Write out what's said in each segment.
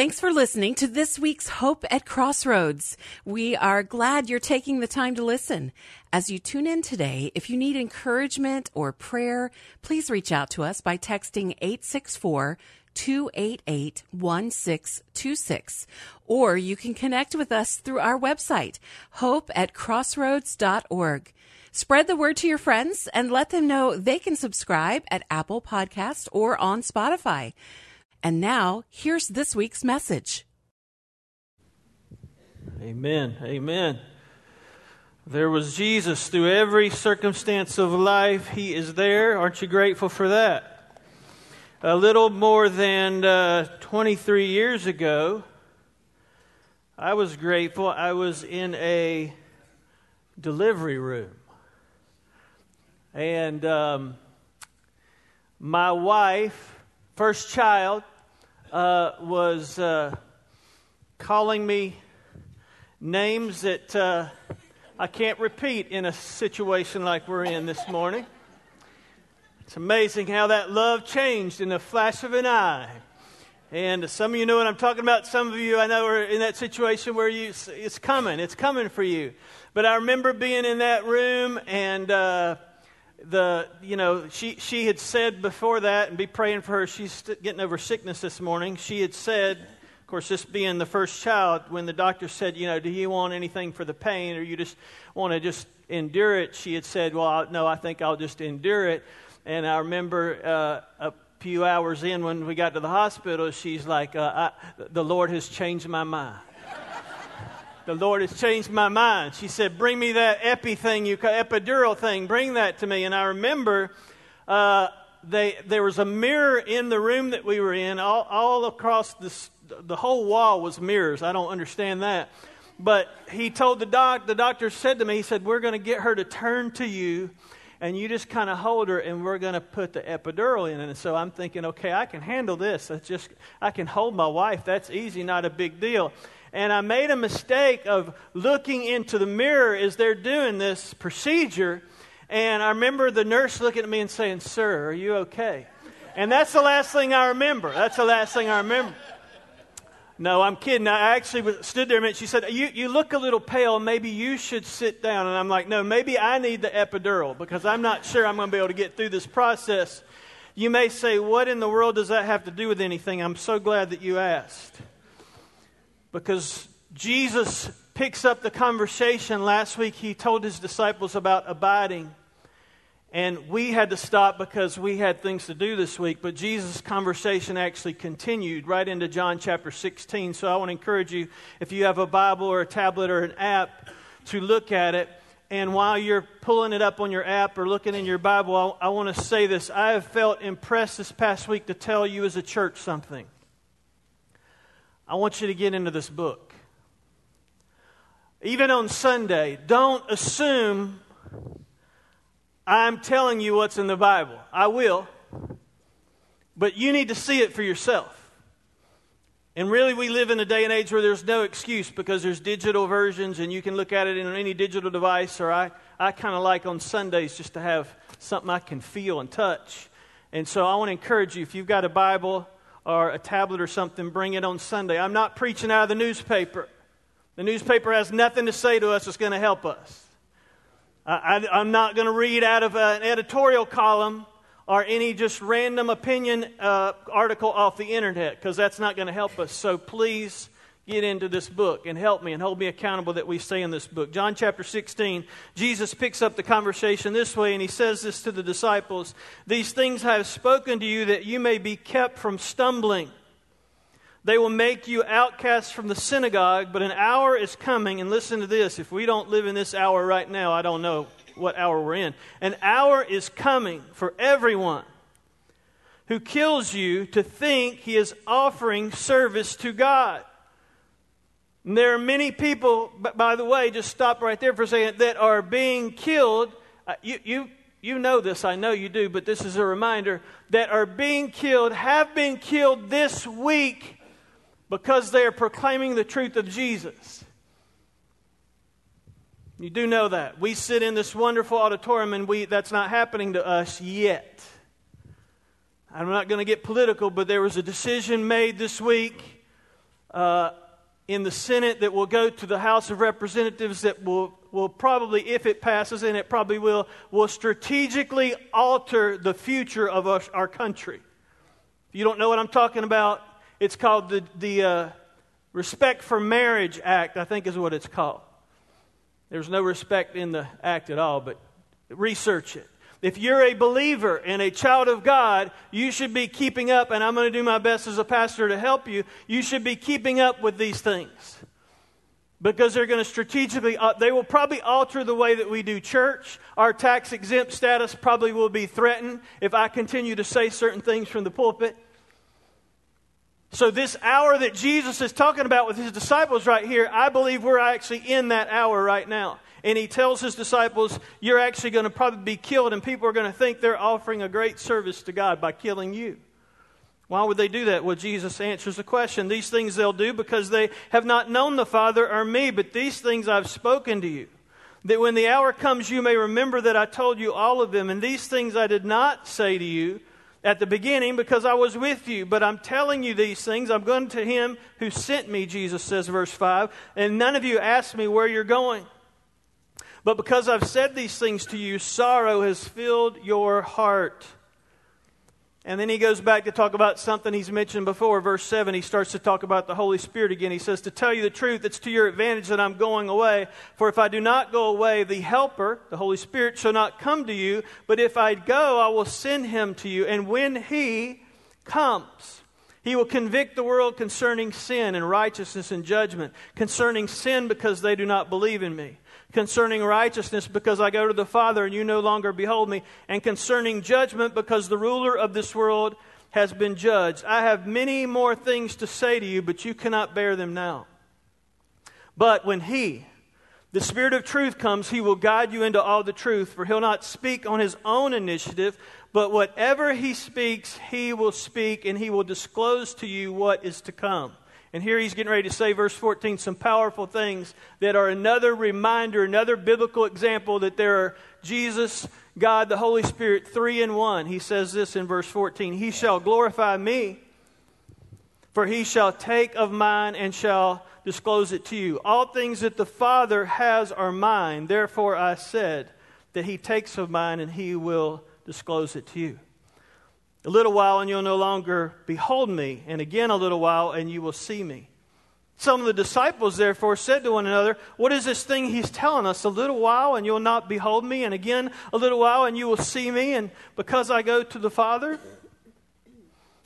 Thanks for listening to this week's Hope at Crossroads. We are glad you're taking the time to listen. As you tune in today, if you need encouragement or prayer, please reach out to us by texting 864 288 1626. Or you can connect with us through our website, hope at crossroads.org. Spread the word to your friends and let them know they can subscribe at Apple Podcast or on Spotify. And now, here's this week's message. Amen. Amen. There was Jesus through every circumstance of life. He is there. Aren't you grateful for that? A little more than uh, 23 years ago, I was grateful. I was in a delivery room. And um, my wife, first child, uh, was uh, calling me names that uh, I can't repeat in a situation like we're in this morning. It's amazing how that love changed in the flash of an eye. And some of you know what I'm talking about. Some of you I know are in that situation where you, it's coming. It's coming for you. But I remember being in that room and uh, the you know she she had said before that and be praying for her she's getting over sickness this morning. She had said of course this being the first child when the doctor said you know do you want anything for the pain or you just want to just endure it? She had said well no i think i'll just endure it. And i remember uh, a few hours in when we got to the hospital she's like uh, I, the lord has changed my mind the Lord has changed my mind. She said, Bring me that epi thing, you epidural thing. Bring that to me. And I remember uh, they, there was a mirror in the room that we were in. All, all across this, the whole wall was mirrors. I don't understand that. But he told the doc, the doctor said to me, he said, We're going to get her to turn to you and you just kind of hold her and we're going to put the epidural in and so i'm thinking okay i can handle this that's just i can hold my wife that's easy not a big deal and I made a mistake of looking into the mirror as they're doing this procedure. And I remember the nurse looking at me and saying, Sir, are you okay? And that's the last thing I remember. That's the last thing I remember. No, I'm kidding. I actually stood there a minute. She said, you, you look a little pale. Maybe you should sit down. And I'm like, No, maybe I need the epidural because I'm not sure I'm going to be able to get through this process. You may say, What in the world does that have to do with anything? I'm so glad that you asked because Jesus picks up the conversation. Last week, he told his disciples about abiding. And we had to stop because we had things to do this week. But Jesus' conversation actually continued right into John chapter 16. So I want to encourage you, if you have a Bible or a tablet or an app, to look at it. And while you're pulling it up on your app or looking in your Bible, I, I want to say this. I have felt impressed this past week to tell you as a church something. I want you to get into this book. Even on Sunday, don't assume I'm telling you what's in the Bible. I will, but you need to see it for yourself. And really, we live in a day and age where there's no excuse because there's digital versions and you can look at it in any digital device. Or I, I kind of like on Sundays just to have something I can feel and touch. And so I want to encourage you if you've got a Bible, or a tablet or something, bring it on Sunday. I'm not preaching out of the newspaper. The newspaper has nothing to say to us that's going to help us. I, am not going to read out of an editorial column or any just random opinion uh, article off the internet because that's not going to help us. So please get into this book and help me and hold me accountable that we stay in this book. John chapter 16, Jesus picks up the conversation this way and he says this to the disciples These things I have spoken to you that you may be kept from stumbling. They will make you outcasts from the synagogue, but an hour is coming, and listen to this. If we don't live in this hour right now, I don't know what hour we're in. An hour is coming for everyone who kills you to think he is offering service to God. And there are many people, by the way, just stop right there for a second, that are being killed. Uh, you, you, you know this, I know you do, but this is a reminder that are being killed, have been killed this week because they are proclaiming the truth of Jesus. You do know that. We sit in this wonderful auditorium and we, that's not happening to us yet. I'm not going to get political, but there was a decision made this week uh, in the Senate that will go to the House of Representatives that will, will probably, if it passes, and it probably will, will strategically alter the future of our, our country. If you don't know what I'm talking about, it's called the, the uh, Respect for Marriage Act, I think is what it's called. There's no respect in the act at all, but research it. If you're a believer and a child of God, you should be keeping up, and I'm going to do my best as a pastor to help you. You should be keeping up with these things because they're going to strategically, uh, they will probably alter the way that we do church. Our tax exempt status probably will be threatened if I continue to say certain things from the pulpit. So, this hour that Jesus is talking about with his disciples right here, I believe we're actually in that hour right now. And he tells his disciples, You're actually going to probably be killed, and people are going to think they're offering a great service to God by killing you. Why would they do that? Well, Jesus answers the question. These things they'll do because they have not known the Father or me, but these things I've spoken to you. That when the hour comes, you may remember that I told you all of them. And these things I did not say to you at the beginning because I was with you. But I'm telling you these things. I'm going to him who sent me, Jesus says, verse 5. And none of you asked me where you're going. But because I've said these things to you, sorrow has filled your heart. And then he goes back to talk about something he's mentioned before. Verse 7, he starts to talk about the Holy Spirit again. He says, To tell you the truth, it's to your advantage that I'm going away. For if I do not go away, the Helper, the Holy Spirit, shall not come to you. But if I go, I will send him to you. And when he comes, he will convict the world concerning sin and righteousness and judgment, concerning sin because they do not believe in me concerning righteousness because I go to the Father and you no longer behold me, and concerning judgment because the ruler of this world has been judged. I have many more things to say to you, but you cannot bear them now. But when He, the Spirit of truth, comes, He will guide you into all the truth, for He'll not speak on His own initiative, but whatever He speaks, He will speak, and He will disclose to you what is to come. And here he's getting ready to say, verse 14, some powerful things that are another reminder, another biblical example that there are Jesus, God, the Holy Spirit, three in one. He says this in verse 14 He shall glorify me, for he shall take of mine and shall disclose it to you. All things that the Father has are mine. Therefore I said that he takes of mine and he will disclose it to you. A little while, and you'll no longer behold me, and again a little while, and you will see me. Some of the disciples, therefore, said to one another, What is this thing he's telling us? A little while, and you'll not behold me, and again a little while, and you will see me, and because I go to the Father?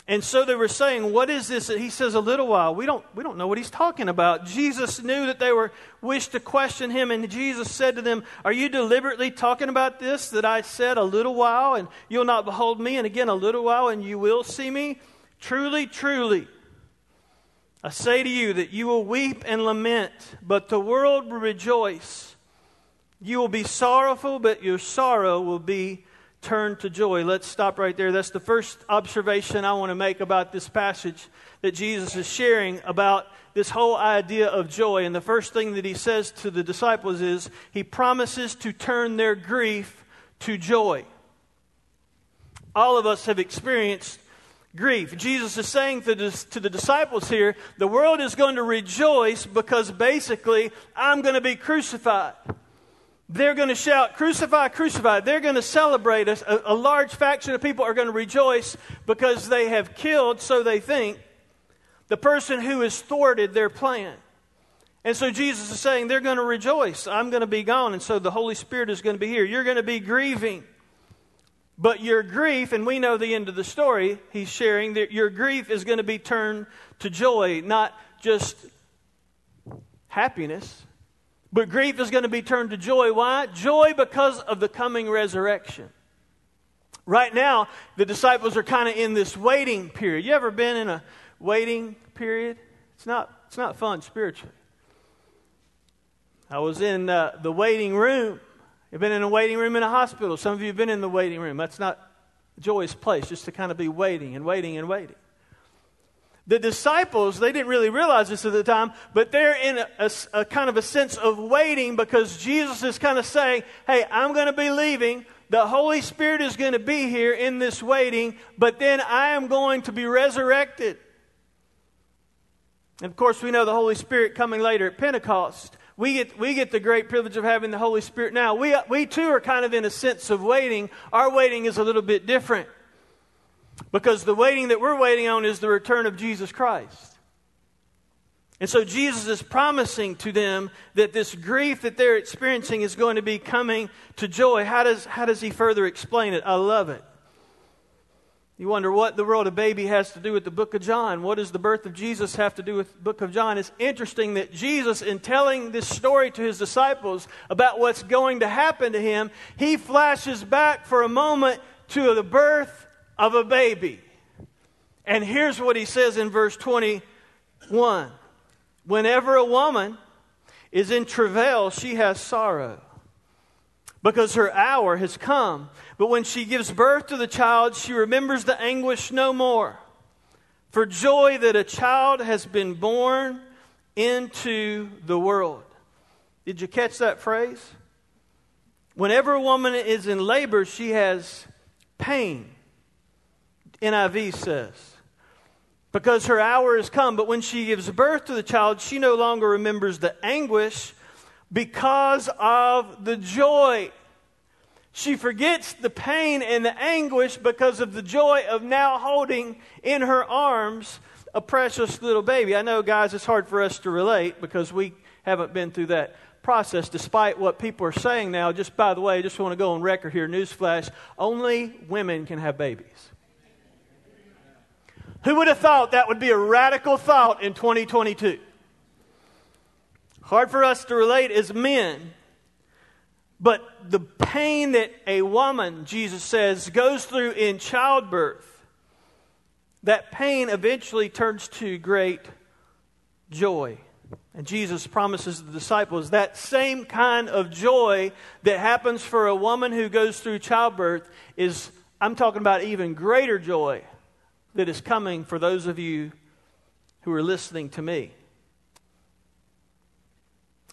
And so they were saying, What is this? He says, A little while. We don't, we don't know what he's talking about. Jesus knew that they were wished to question him, and Jesus said to them, Are you deliberately talking about this that I said, A little while, and you'll not behold me, and again a little while, and you will see me? Truly, truly, I say to you that you will weep and lament, but the world will rejoice. You will be sorrowful, but your sorrow will be turn to joy. Let's stop right there. That's the first observation I want to make about this passage that Jesus is sharing about this whole idea of joy. And the first thing that he says to the disciples is he promises to turn their grief to joy. All of us have experienced grief. Jesus is saying to the, to the disciples here, the world is going to rejoice because basically I'm going to be crucified. They're going to shout, Crucify, crucify. They're going to celebrate. A, a large faction of people are going to rejoice because they have killed, so they think, the person who has thwarted their plan. And so Jesus is saying, They're going to rejoice. I'm going to be gone. And so the Holy Spirit is going to be here. You're going to be grieving. But your grief, and we know the end of the story, he's sharing that your grief is going to be turned to joy, not just happiness. But grief is going to be turned to joy. Why? Joy because of the coming resurrection. Right now, the disciples are kind of in this waiting period. You ever been in a waiting period? It's not, it's not fun spiritually. I was in uh, the waiting room. You've been in a waiting room in a hospital. Some of you have been in the waiting room. That's not joyous place, just to kind of be waiting and waiting and waiting. The disciples, they didn't really realize this at the time, but they're in a, a, a kind of a sense of waiting because Jesus is kind of saying, Hey, I'm going to be leaving. The Holy Spirit is going to be here in this waiting, but then I am going to be resurrected. And of course, we know the Holy Spirit coming later at Pentecost. We get, we get the great privilege of having the Holy Spirit now. We, we too are kind of in a sense of waiting. Our waiting is a little bit different because the waiting that we're waiting on is the return of Jesus Christ. And so Jesus is promising to them that this grief that they're experiencing is going to be coming to joy. How does, how does he further explain it? I love it. You wonder what the world of baby has to do with the book of John. What does the birth of Jesus have to do with the book of John? It's interesting that Jesus, in telling this story to his disciples about what's going to happen to him, he flashes back for a moment to the birth of a baby. And here's what he says in verse 21 Whenever a woman is in travail, she has sorrow because her hour has come. But when she gives birth to the child, she remembers the anguish no more. For joy that a child has been born into the world. Did you catch that phrase? Whenever a woman is in labor, she has pain. NIV says because her hour has come. But when she gives birth to the child, she no longer remembers the anguish because of the joy. She forgets the pain and the anguish because of the joy of now holding in her arms a precious little baby. I know, guys, it's hard for us to relate because we haven't been through that process, despite what people are saying now. Just by the way, I just want to go on record here newsflash only women can have babies. Who would have thought that would be a radical thought in 2022? Hard for us to relate as men, but the pain that a woman, Jesus says, goes through in childbirth, that pain eventually turns to great joy. And Jesus promises the disciples that same kind of joy that happens for a woman who goes through childbirth is, I'm talking about even greater joy that is coming for those of you who are listening to me.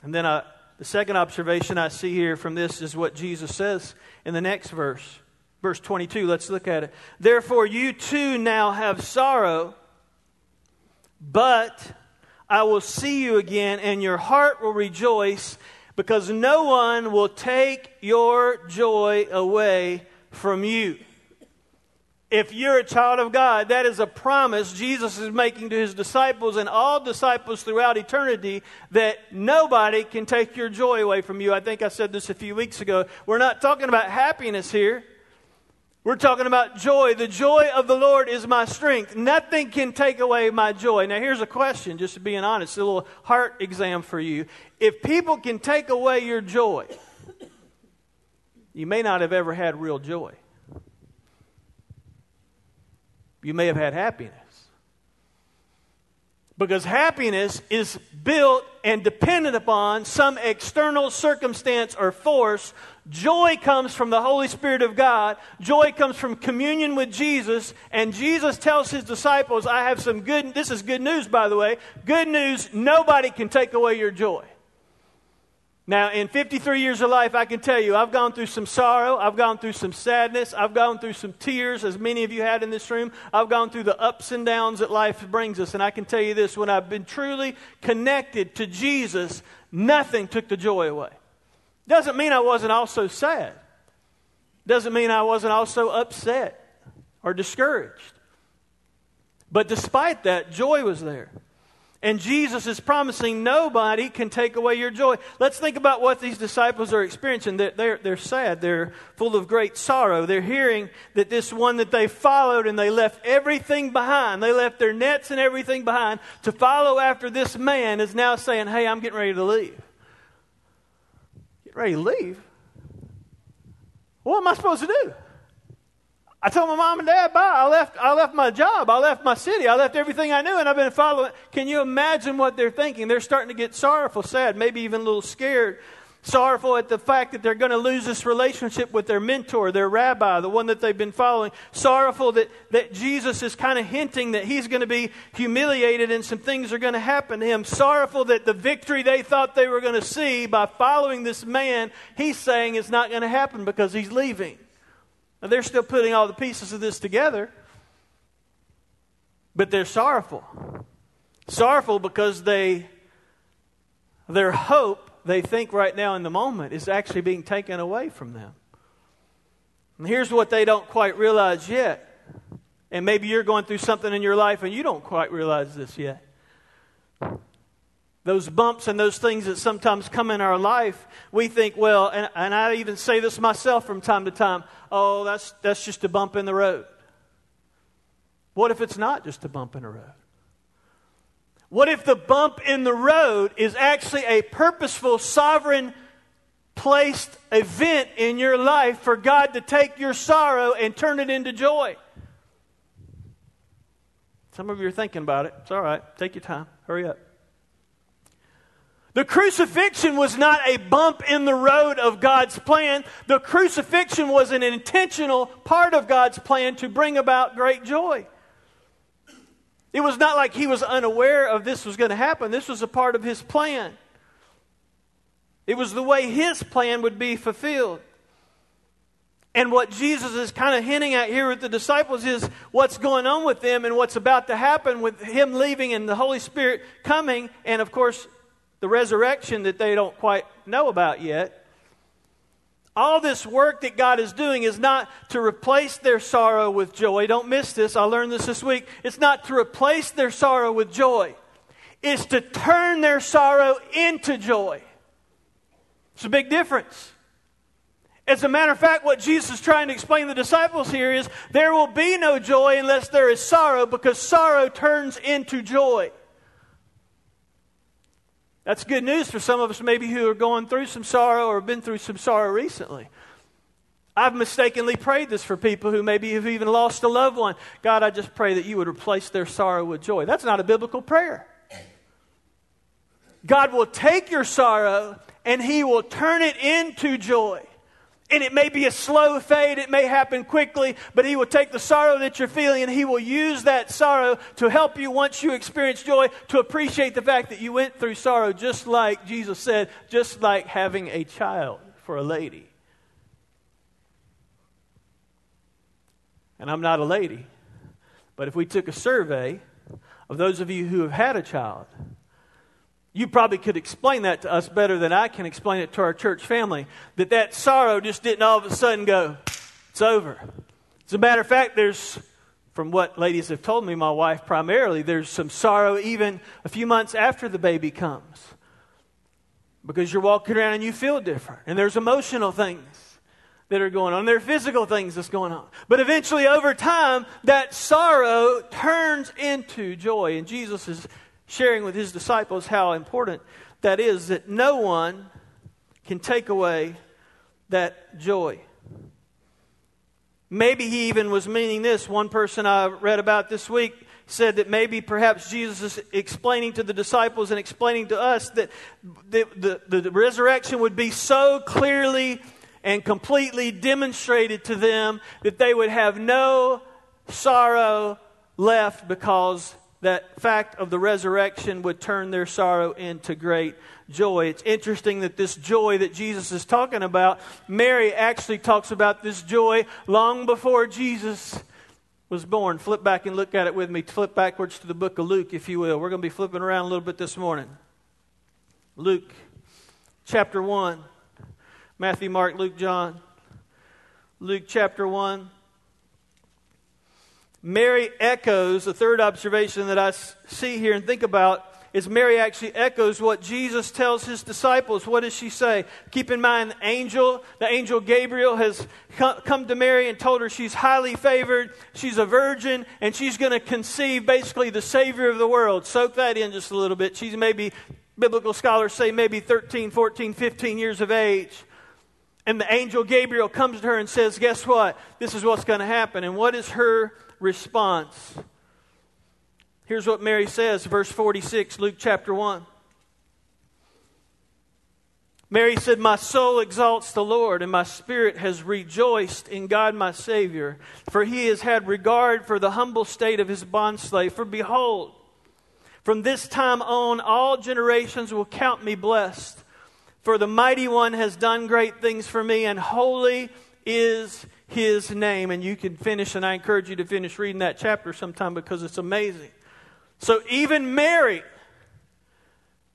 And then I, uh, the second observation I see here from this is what Jesus says in the next verse, verse 22. Let's look at it. Therefore, you too now have sorrow, but I will see you again, and your heart will rejoice, because no one will take your joy away from you. If you're a child of God, that is a promise Jesus is making to his disciples and all disciples throughout eternity that nobody can take your joy away from you. I think I said this a few weeks ago. We're not talking about happiness here. We're talking about joy. The joy of the Lord is my strength. Nothing can take away my joy. Now, here's a question, just to being honest, a little heart exam for you. If people can take away your joy, you may not have ever had real joy you may have had happiness. Because happiness is built and dependent upon some external circumstance or force. Joy comes from the Holy Spirit of God. Joy comes from communion with Jesus. And Jesus tells his disciples, I have some good, this is good news, by the way. Good news, nobody can take away your joy. Now, in 53 years of life, I can tell you, I've gone through some sorrow. I've gone through some sadness. I've gone through some tears, as many of you had in this room. I've gone through the ups and downs that life brings us. And I can tell you this when I've been truly connected to Jesus, nothing took the joy away. Doesn't mean I wasn't also sad, doesn't mean I wasn't also upset or discouraged. But despite that, joy was there. And Jesus is promising nobody can take away your joy. Let's think about what these disciples are experiencing. They're, they're, they're, sad. They're full of great sorrow. They're hearing that this one that they followed and they left everything behind, they left their nets and everything behind to follow after this man is now saying, Hey, I'm getting ready to leave. Get ready to leave? What am I supposed to do? I told my mom and dad, bye. I left, I left my job. I left my city. I left everything I knew, and I've been following. Can you imagine what they're thinking? They're starting to get sorrowful, sad, maybe even a little scared. Sorrowful at the fact that they're going to lose this relationship with their mentor, their rabbi, the one that they've been following. Sorrowful that, that Jesus is kind of hinting that he's going to be humiliated and some things are going to happen to him. Sorrowful that the victory they thought they were going to see by following this man, he's saying is not going to happen because he's leaving. Now, they're still putting all the pieces of this together, but they're sorrowful. Sorrowful because they their hope they think right now in the moment is actually being taken away from them. And here's what they don't quite realize yet. And maybe you're going through something in your life and you don't quite realize this yet. Those bumps and those things that sometimes come in our life, we think, well, and, and I even say this myself from time to time oh, that's, that's just a bump in the road. What if it's not just a bump in the road? What if the bump in the road is actually a purposeful, sovereign, placed event in your life for God to take your sorrow and turn it into joy? Some of you are thinking about it. It's all right. Take your time. Hurry up. The crucifixion was not a bump in the road of God's plan. The crucifixion was an intentional part of God's plan to bring about great joy. It was not like he was unaware of this was going to happen. This was a part of his plan. It was the way his plan would be fulfilled. And what Jesus is kind of hinting at here with the disciples is what's going on with them and what's about to happen with him leaving and the Holy Spirit coming, and of course, the resurrection that they don't quite know about yet. All this work that God is doing is not to replace their sorrow with joy. Don't miss this. I learned this this week. It's not to replace their sorrow with joy, it's to turn their sorrow into joy. It's a big difference. As a matter of fact, what Jesus is trying to explain to the disciples here is there will be no joy unless there is sorrow because sorrow turns into joy. That's good news for some of us, maybe who are going through some sorrow or have been through some sorrow recently. I've mistakenly prayed this for people who maybe have even lost a loved one. God, I just pray that you would replace their sorrow with joy. That's not a biblical prayer. God will take your sorrow and He will turn it into joy. And it may be a slow fade, it may happen quickly, but He will take the sorrow that you're feeling and He will use that sorrow to help you once you experience joy to appreciate the fact that you went through sorrow, just like Jesus said, just like having a child for a lady. And I'm not a lady, but if we took a survey of those of you who have had a child, you probably could explain that to us better than I can explain it to our church family. That that sorrow just didn't all of a sudden go, it's over. As a matter of fact, there's, from what ladies have told me, my wife primarily, there's some sorrow even a few months after the baby comes. Because you're walking around and you feel different. And there's emotional things that are going on. There are physical things that's going on. But eventually, over time, that sorrow turns into joy. And Jesus is sharing with his disciples how important that is that no one can take away that joy. Maybe he even was meaning this. One person I read about this week said that maybe perhaps Jesus is explaining to the disciples and explaining to us that the, the, the resurrection would be so clearly and completely demonstrated to them that they would have no sorrow left because that fact of the resurrection would turn their sorrow into great joy. It's interesting that this joy that Jesus is talking about, Mary actually talks about this joy long before Jesus was born. Flip back and look at it with me. Flip backwards to the book of Luke, if you will. We're going to be flipping around a little bit this morning. Luke chapter 1. Matthew, Mark, Luke, John. Luke chapter 1. Mary echoes, the third observation that I see here and think about is Mary actually echoes what Jesus tells his disciples. What does she say? Keep in mind, the angel, the angel Gabriel has come to Mary and told her she's highly favored, she's a virgin, and she's going to conceive basically the Savior of the world. Soak that in just a little bit. She's maybe, biblical scholars say, maybe 13, 14, 15 years of age. And the angel Gabriel comes to her and says, Guess what? This is what's going to happen. And what is her response. Here's what Mary says, verse 46, Luke chapter 1. Mary said, My soul exalts the Lord, and my spirit has rejoiced in God my Savior, for he has had regard for the humble state of his bondslave. For behold, from this time on, all generations will count me blessed. For the mighty one has done great things for me, and holy is his name. And you can finish, and I encourage you to finish reading that chapter sometime because it's amazing. So even Mary,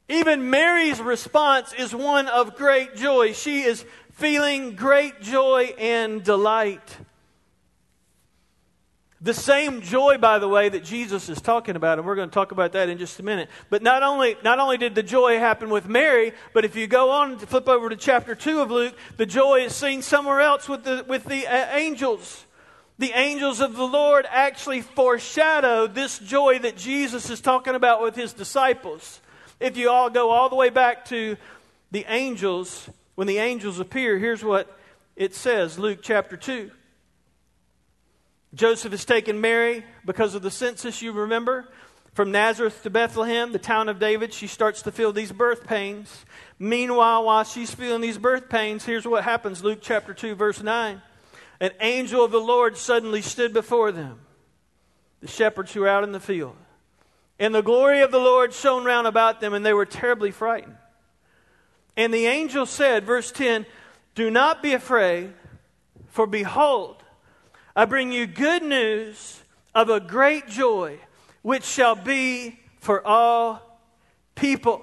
even Mary's response is one of great joy. She is feeling great joy and delight. The same joy, by the way, that Jesus is talking about, and we're going to talk about that in just a minute. But not only, not only did the joy happen with Mary, but if you go on to flip over to chapter 2 of Luke, the joy is seen somewhere else with the, with the uh, angels. The angels of the Lord actually foreshadow this joy that Jesus is talking about with his disciples. If you all go all the way back to the angels, when the angels appear, here's what it says Luke chapter 2. Joseph has taken Mary because of the census, you remember, from Nazareth to Bethlehem, the town of David. She starts to feel these birth pains. Meanwhile, while she's feeling these birth pains, here's what happens Luke chapter 2, verse 9. An angel of the Lord suddenly stood before them, the shepherds who were out in the field. And the glory of the Lord shone round about them, and they were terribly frightened. And the angel said, verse 10, Do not be afraid, for behold, I bring you good news of a great joy, which shall be for all people.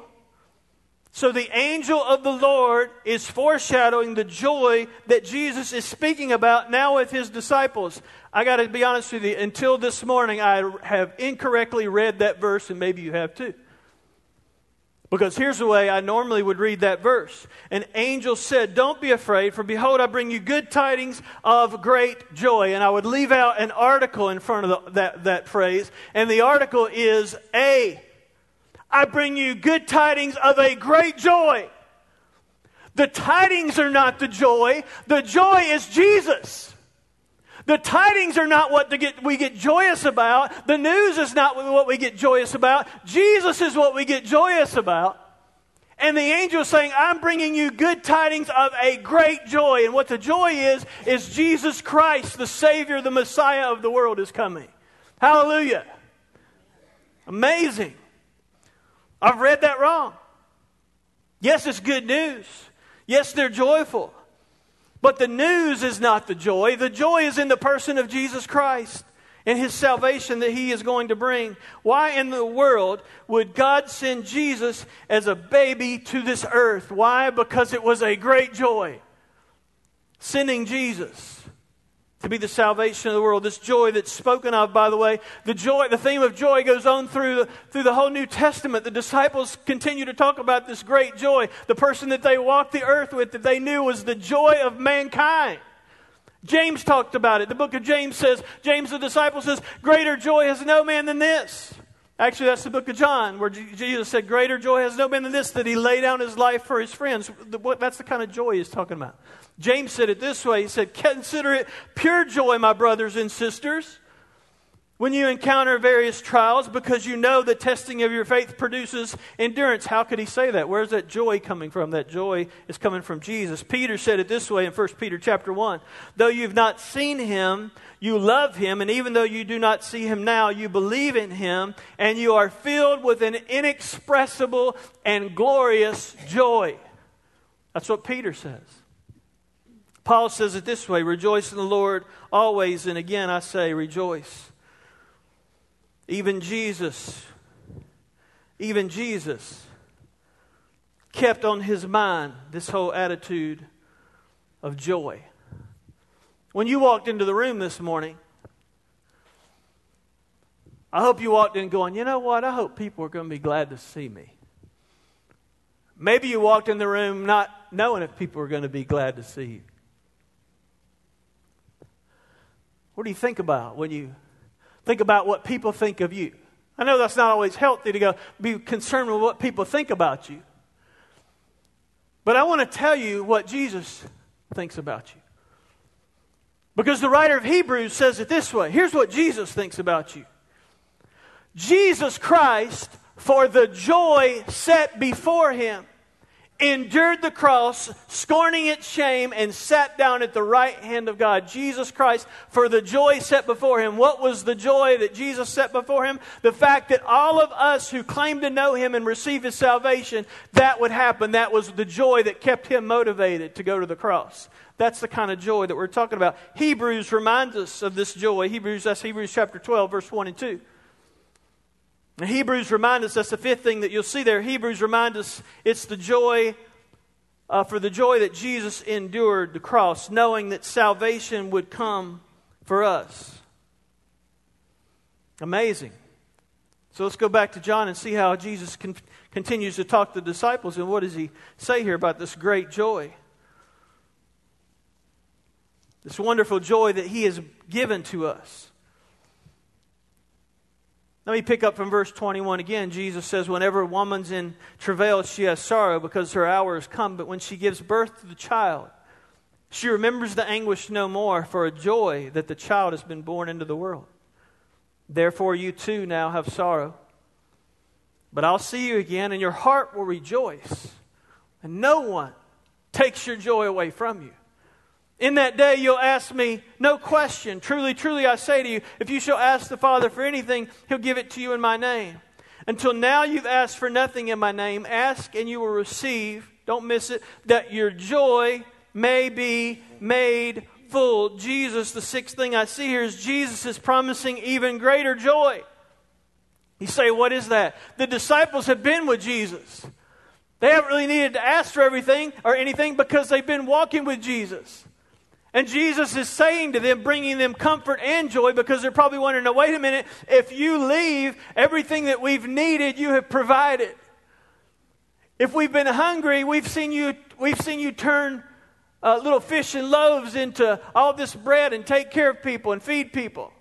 So the angel of the Lord is foreshadowing the joy that Jesus is speaking about now with his disciples. I got to be honest with you, until this morning, I have incorrectly read that verse, and maybe you have too. Because here's the way I normally would read that verse. An angel said, Don't be afraid, for behold, I bring you good tidings of great joy. And I would leave out an article in front of the, that, that phrase, and the article is A. I bring you good tidings of a great joy. The tidings are not the joy, the joy is Jesus. The tidings are not what get, we get joyous about. The news is not what we get joyous about. Jesus is what we get joyous about. And the angel is saying, I'm bringing you good tidings of a great joy. And what the joy is, is Jesus Christ, the Savior, the Messiah of the world, is coming. Hallelujah. Amazing. I've read that wrong. Yes, it's good news. Yes, they're joyful. But the news is not the joy. The joy is in the person of Jesus Christ and his salvation that he is going to bring. Why in the world would God send Jesus as a baby to this earth? Why? Because it was a great joy. Sending Jesus to be the salvation of the world. This joy that's spoken of, by the way, the joy, the theme of joy goes on through the, through the whole New Testament. The disciples continue to talk about this great joy. The person that they walked the earth with that they knew was the joy of mankind. James talked about it. The book of James says, James the disciple says, greater joy has no man than this. Actually, that's the book of John, where Jesus said, Greater joy has no man than this, that he lay down his life for his friends. That's the kind of joy he's talking about. James said it this way He said, Consider it pure joy, my brothers and sisters, when you encounter various trials, because you know the testing of your faith produces endurance. How could he say that? Where's that joy coming from? That joy is coming from Jesus. Peter said it this way in 1 Peter chapter 1. Though you've not seen him, you love him, and even though you do not see him now, you believe in him, and you are filled with an inexpressible and glorious joy. That's what Peter says. Paul says it this way Rejoice in the Lord always, and again I say, rejoice. Even Jesus, even Jesus kept on his mind this whole attitude of joy. When you walked into the room this morning, I hope you walked in going, you know what? I hope people are going to be glad to see me. Maybe you walked in the room not knowing if people were going to be glad to see you. What do you think about when you think about what people think of you? I know that's not always healthy to go be concerned with what people think about you. But I want to tell you what Jesus thinks about you. Because the writer of Hebrews says it this way here's what Jesus thinks about you Jesus Christ, for the joy set before him, endured the cross, scorning its shame, and sat down at the right hand of God. Jesus Christ, for the joy set before him. What was the joy that Jesus set before him? The fact that all of us who claim to know him and receive his salvation, that would happen. That was the joy that kept him motivated to go to the cross. That's the kind of joy that we're talking about. Hebrews reminds us of this joy. Hebrews, that's Hebrews chapter 12, verse 1 and 2. And Hebrews remind us that's the fifth thing that you'll see there. Hebrews remind us it's the joy, uh, for the joy that Jesus endured the cross, knowing that salvation would come for us. Amazing. So let's go back to John and see how Jesus con- continues to talk to the disciples and what does he say here about this great joy? This wonderful joy that he has given to us. Let me pick up from verse 21 again. Jesus says, Whenever a woman's in travail, she has sorrow because her hour has come. But when she gives birth to the child, she remembers the anguish no more for a joy that the child has been born into the world. Therefore, you too now have sorrow. But I'll see you again, and your heart will rejoice, and no one takes your joy away from you. In that day, you'll ask me no question. Truly, truly, I say to you, if you shall ask the Father for anything, he'll give it to you in my name. Until now, you've asked for nothing in my name. Ask, and you will receive. Don't miss it. That your joy may be made full. Jesus, the sixth thing I see here is Jesus is promising even greater joy. You say, what is that? The disciples have been with Jesus. They haven't really needed to ask for everything or anything because they've been walking with Jesus. And Jesus is saying to them, bringing them comfort and joy because they're probably wondering, now, wait a minute, if you leave, everything that we've needed, you have provided. If we've been hungry, we've seen you, we've seen you turn uh, little fish and loaves into all this bread and take care of people and feed people.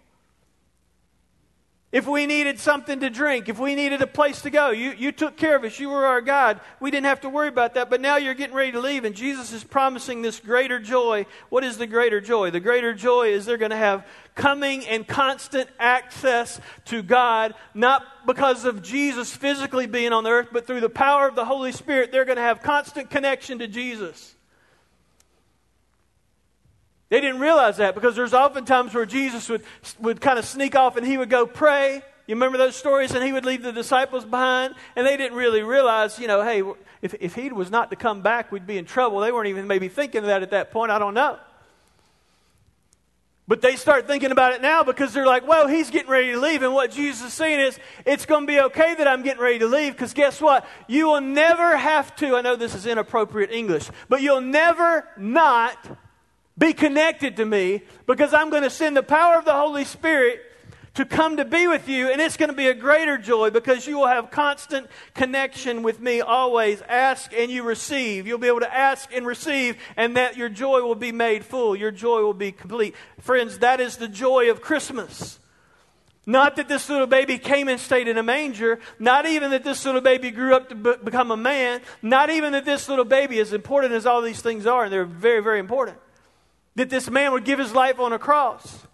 If we needed something to drink, if we needed a place to go, you, you took care of us. You were our God. We didn't have to worry about that. But now you're getting ready to leave, and Jesus is promising this greater joy. What is the greater joy? The greater joy is they're going to have coming and constant access to God, not because of Jesus physically being on the earth, but through the power of the Holy Spirit. They're going to have constant connection to Jesus. They didn't realize that because there's often times where Jesus would, would kind of sneak off and he would go pray. You remember those stories? And he would leave the disciples behind. And they didn't really realize, you know, hey, if, if he was not to come back, we'd be in trouble. They weren't even maybe thinking of that at that point. I don't know. But they start thinking about it now because they're like, well, he's getting ready to leave. And what Jesus is saying is, it's going to be okay that I'm getting ready to leave because guess what? You will never have to, I know this is inappropriate English, but you'll never not be connected to me because I'm going to send the power of the Holy Spirit to come to be with you, and it's going to be a greater joy because you will have constant connection with me always. Ask and you receive. You'll be able to ask and receive, and that your joy will be made full. Your joy will be complete. Friends, that is the joy of Christmas. Not that this little baby came and stayed in a manger. Not even that this little baby grew up to be- become a man. Not even that this little baby, as important as all these things are, and they're very, very important that this man would give his life on a cross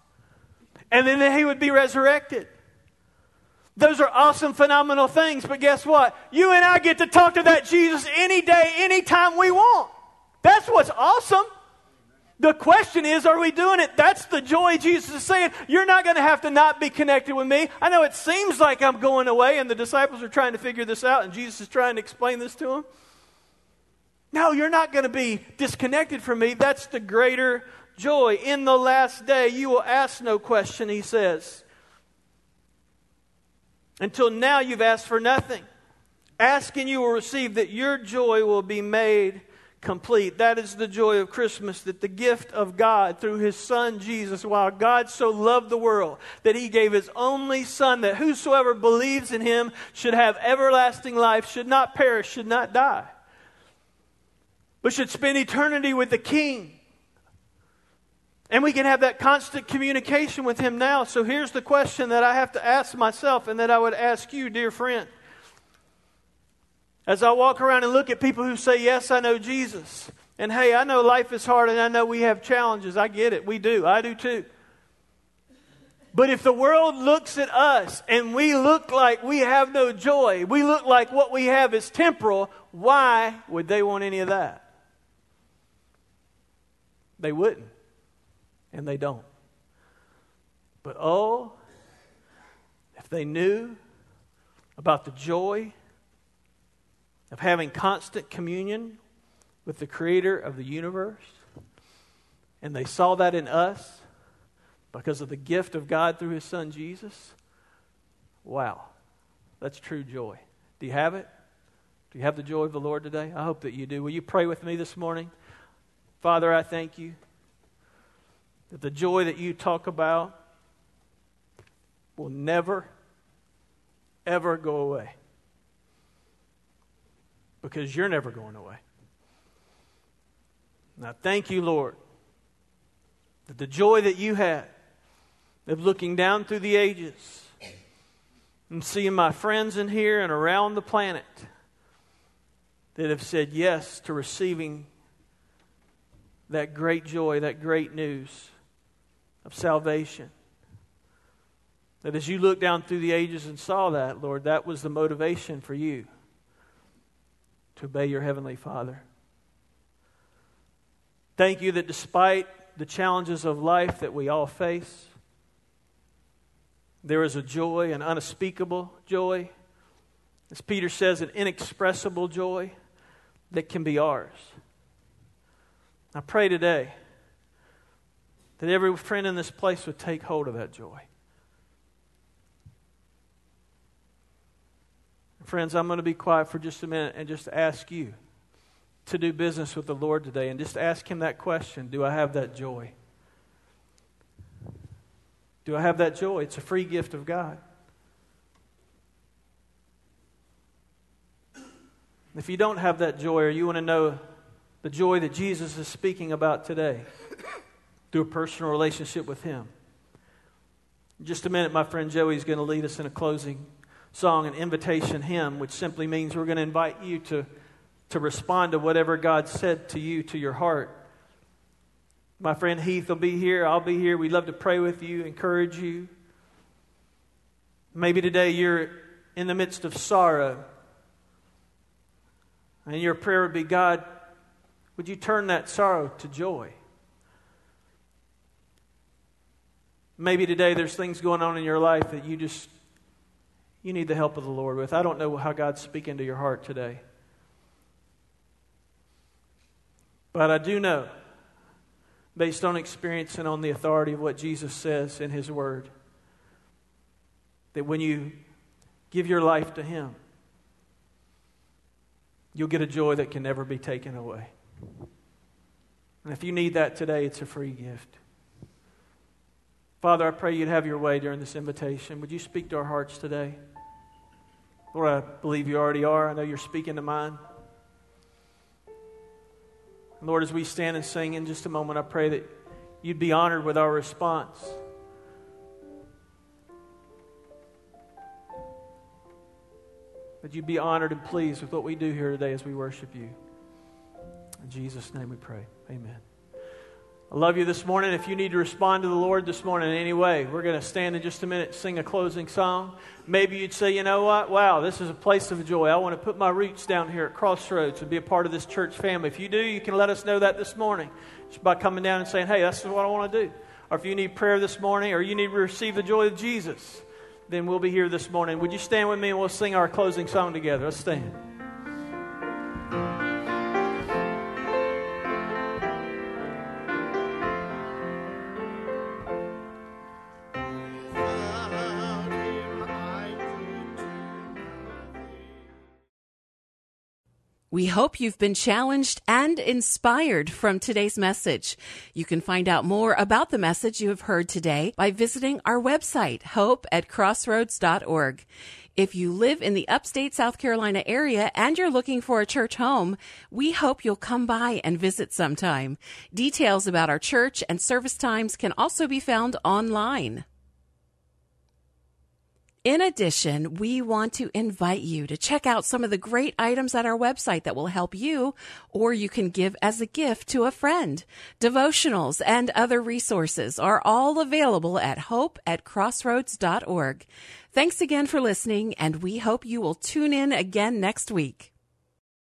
and then that he would be resurrected. Those are awesome, phenomenal things, but guess what? You and I get to talk to that Jesus any day, anytime we want. That's what's awesome. The question is, are we doing it? That's the joy Jesus is saying. You're not going to have to not be connected with me. I know it seems like I'm going away, and the disciples are trying to figure this out, and Jesus is trying to explain this to them. No, you're not going to be disconnected from me. That's the greater joy. In the last day, you will ask no question, he says. Until now, you've asked for nothing. Ask and you will receive that your joy will be made complete. That is the joy of Christmas, that the gift of God through his Son Jesus, while God so loved the world, that he gave his only Son, that whosoever believes in him should have everlasting life, should not perish, should not die but should spend eternity with the King. And we can have that constant communication with Him now. So here's the question that I have to ask myself and that I would ask you, dear friend. As I walk around and look at people who say, Yes, I know Jesus. And hey, I know life is hard and I know we have challenges. I get it. We do. I do too. But if the world looks at us and we look like we have no joy, we look like what we have is temporal, why would they want any of that? They wouldn't, and they don't. But oh, if they knew about the joy of having constant communion with the creator of the universe, and they saw that in us because of the gift of God through his son Jesus, wow. That's true joy. Do you have it? Do you have the joy of the Lord today? I hope that you do. Will you pray with me this morning? Father, I thank you that the joy that you talk about will never, ever go away. Because you're never going away. Now, thank you, Lord, that the joy that you had of looking down through the ages and seeing my friends in here and around the planet that have said yes to receiving that great joy, that great news of salvation. That as you looked down through the ages and saw that, Lord, that was the motivation for you to obey your Heavenly Father. Thank you that despite the challenges of life that we all face, there is a joy, an unspeakable joy. As Peter says, an inexpressible joy that can be ours. I pray today that every friend in this place would take hold of that joy. Friends, I'm going to be quiet for just a minute and just ask you to do business with the Lord today and just ask Him that question Do I have that joy? Do I have that joy? It's a free gift of God. If you don't have that joy or you want to know the joy that Jesus is speaking about today through a personal relationship with Him, in just a minute, my friend Joey is going to lead us in a closing song, an invitation hymn, which simply means we're going to invite you to, to respond to whatever God said to you, to your heart. My friend Heath will be here. I'll be here. We'd love to pray with you, encourage you. Maybe today you're in the midst of sorrow. And your prayer would be God, would you turn that sorrow to joy? Maybe today there's things going on in your life that you just you need the help of the Lord with. I don't know how God's speaking to your heart today. But I do know based on experience and on the authority of what Jesus says in His Word. That when you give your life to Him, you'll get a joy that can never be taken away. And if you need that today, it's a free gift. Father, I pray you'd have your way during this invitation. Would you speak to our hearts today? Lord, I believe you already are. I know you're speaking to mine. Lord, as we stand and sing in just a moment, I pray that you'd be honored with our response. That you'd be honored and pleased with what we do here today as we worship you. In Jesus' name we pray. Amen. I love you this morning. If you need to respond to the Lord this morning in any way, we're going to stand in just a minute, sing a closing song. Maybe you'd say, you know what? Wow, this is a place of joy. I want to put my roots down here at Crossroads and be a part of this church family. If you do, you can let us know that this morning just by coming down and saying, hey, that's what I want to do. Or if you need prayer this morning or you need to receive the joy of Jesus, then we'll be here this morning. Would you stand with me and we'll sing our closing song together? Let's stand. We hope you've been challenged and inspired from today's message. You can find out more about the message you have heard today by visiting our website, hope at crossroads.org. If you live in the upstate South Carolina area and you're looking for a church home, we hope you'll come by and visit sometime. Details about our church and service times can also be found online. In addition, we want to invite you to check out some of the great items at our website that will help you, or you can give as a gift to a friend. Devotionals and other resources are all available at hope at crossroads.org. Thanks again for listening, and we hope you will tune in again next week.